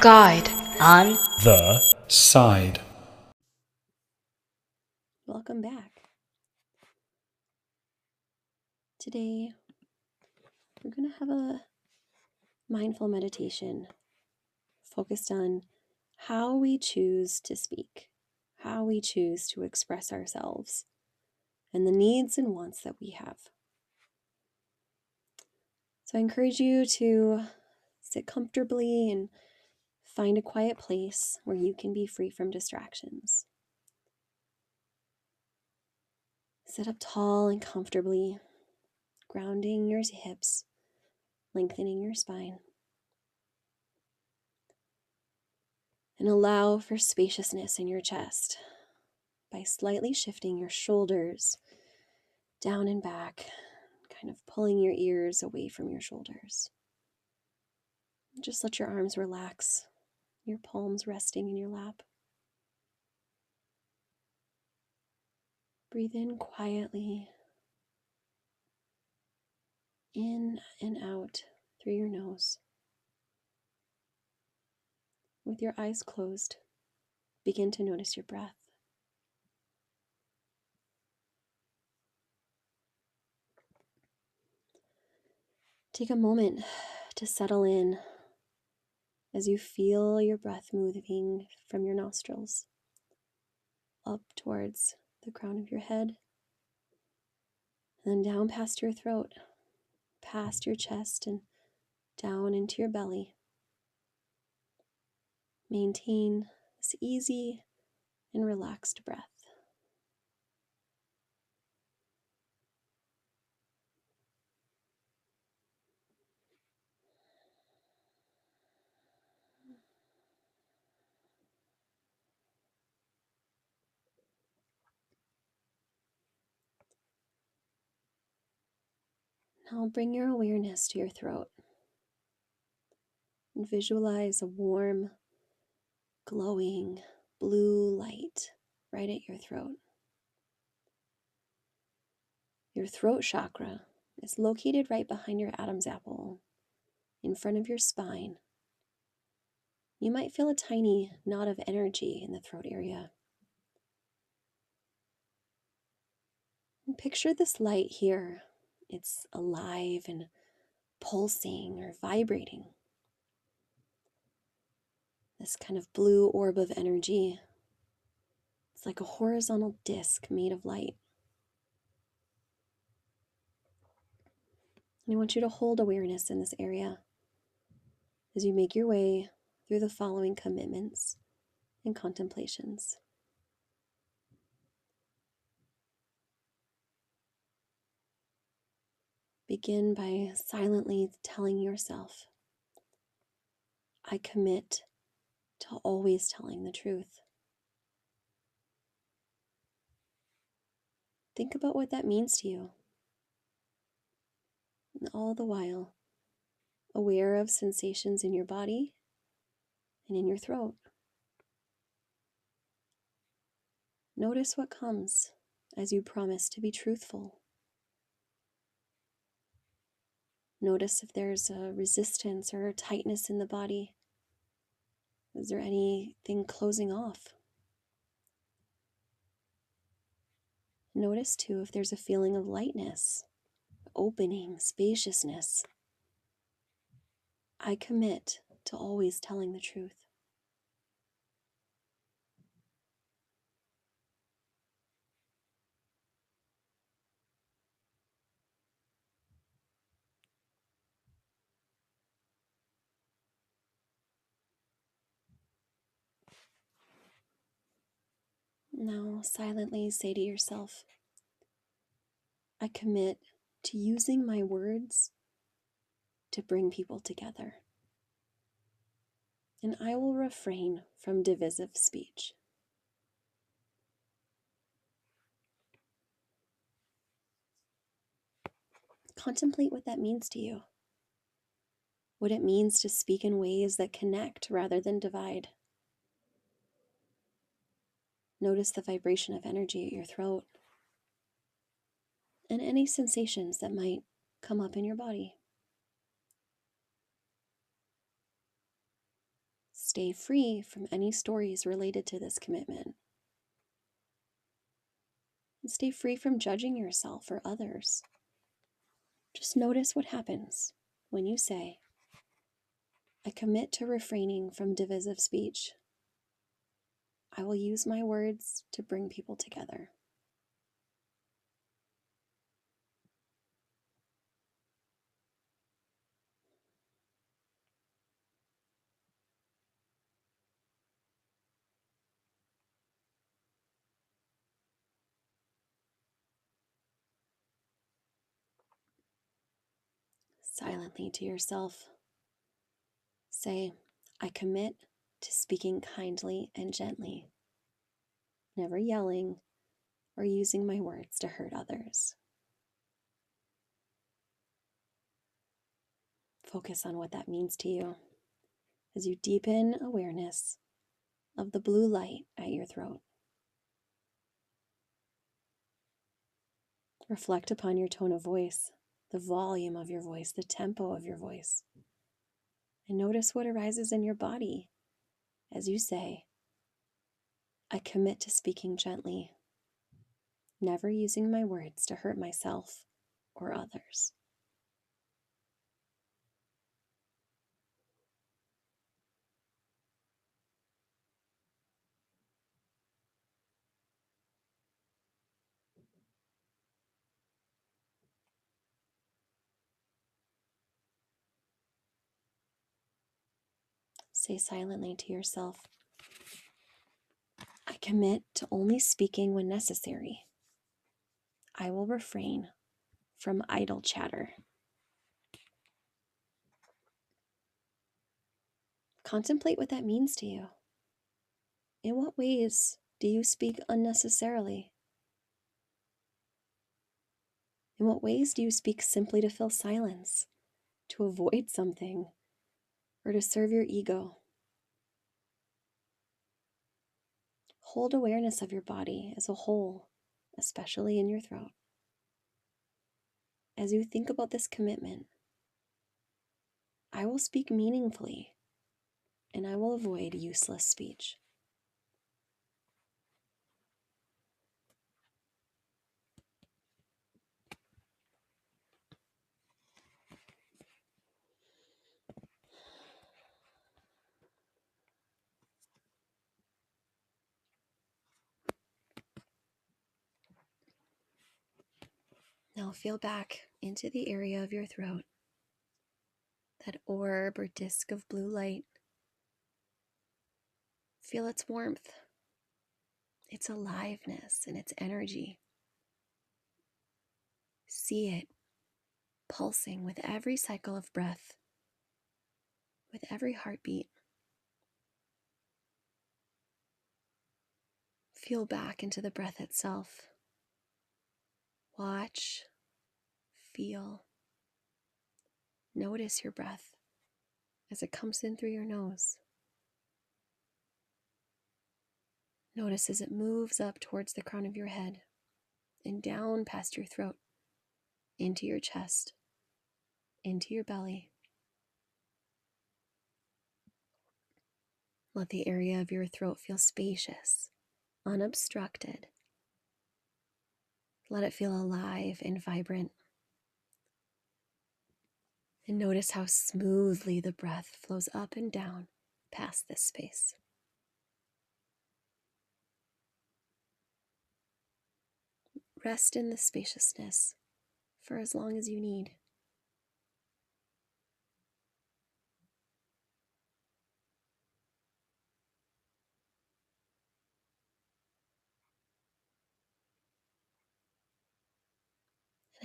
Guide on the side. Welcome back. Today, we're going to have a mindful meditation focused on how we choose to speak, how we choose to express ourselves, and the needs and wants that we have. So, I encourage you to sit comfortably and find a quiet place where you can be free from distractions. Sit up tall and comfortably, grounding your hips, lengthening your spine. And allow for spaciousness in your chest by slightly shifting your shoulders down and back, kind of pulling your ears away from your shoulders. Just let your arms relax, your palms resting in your lap. Breathe in quietly, in and out through your nose. With your eyes closed, begin to notice your breath. Take a moment to settle in as you feel your breath moving from your nostrils up towards the crown of your head, and then down past your throat, past your chest, and down into your belly. Maintain this easy and relaxed breath. Now bring your awareness to your throat and visualize a warm, glowing blue light right at your throat. Your throat chakra is located right behind your Adam's apple, in front of your spine. You might feel a tiny knot of energy in the throat area. And picture this light here it's alive and pulsing or vibrating. This kind of blue orb of energy. It's like a horizontal disc made of light. And I want you to hold awareness in this area as you make your way through the following commitments and contemplations. Begin by silently telling yourself, I commit to always telling the truth. Think about what that means to you. And all the while, aware of sensations in your body and in your throat. Notice what comes as you promise to be truthful. Notice if there's a resistance or a tightness in the body. Is there anything closing off? Notice too if there's a feeling of lightness, opening, spaciousness. I commit to always telling the truth. Now, silently say to yourself, I commit to using my words to bring people together. And I will refrain from divisive speech. contemplate what that means to you. What it means to speak in ways that connect rather than divide. Notice the vibration of energy at your throat and any sensations that might come up in your body. Stay free from any stories related to this commitment. And stay free from judging yourself or others. Just notice what happens when you say, I commit to refraining from divisive speech. I will use my words to bring people together. silently to yourself. Say, I commit to speaking kindly and gently, never yelling or using my words to hurt others. Focus on what that means to you as you deepen awareness of the blue light at your throat. Reflect upon your tone of voice the volume of your voice, the tempo of your voice. And notice what arises in your body as you say, I commit to speaking gently, never using my words to hurt myself or others. Say silently to yourself, I commit to only speaking when necessary. I will refrain from idle chatter. Contemplate what that means to you. In what ways do you speak unnecessarily? In what ways do you speak simply to fill silence, to avoid something, or to serve your ego. Hold awareness of your body as a whole, especially in your throat. As you think about this commitment, I will speak meaningfully and I will avoid useless speech. Now feel back into the area of your throat, that orb or disk of blue light. Feel its warmth, its aliveness, and its energy. See it pulsing with every cycle of breath, with every heartbeat. Feel back into the breath itself. Watch, feel, notice your breath as it comes in through your nose. Notice as it moves up towards the crown of your head and down past your throat, into your chest, into your belly. Let the area of your throat feel spacious, unobstructed, let it feel alive and vibrant. And notice how smoothly the breath flows up and down past this space. Rest in the spaciousness for as long as you need.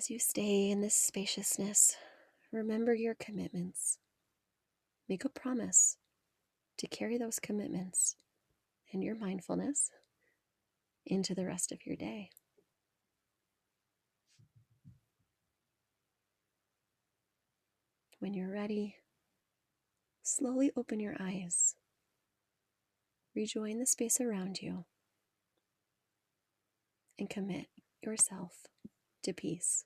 As you stay in this spaciousness, remember your commitments. Make a promise to carry those commitments and your mindfulness into the rest of your day. when you're ready, slowly open your eyes. Rejoin the space around you and commit yourself to peace.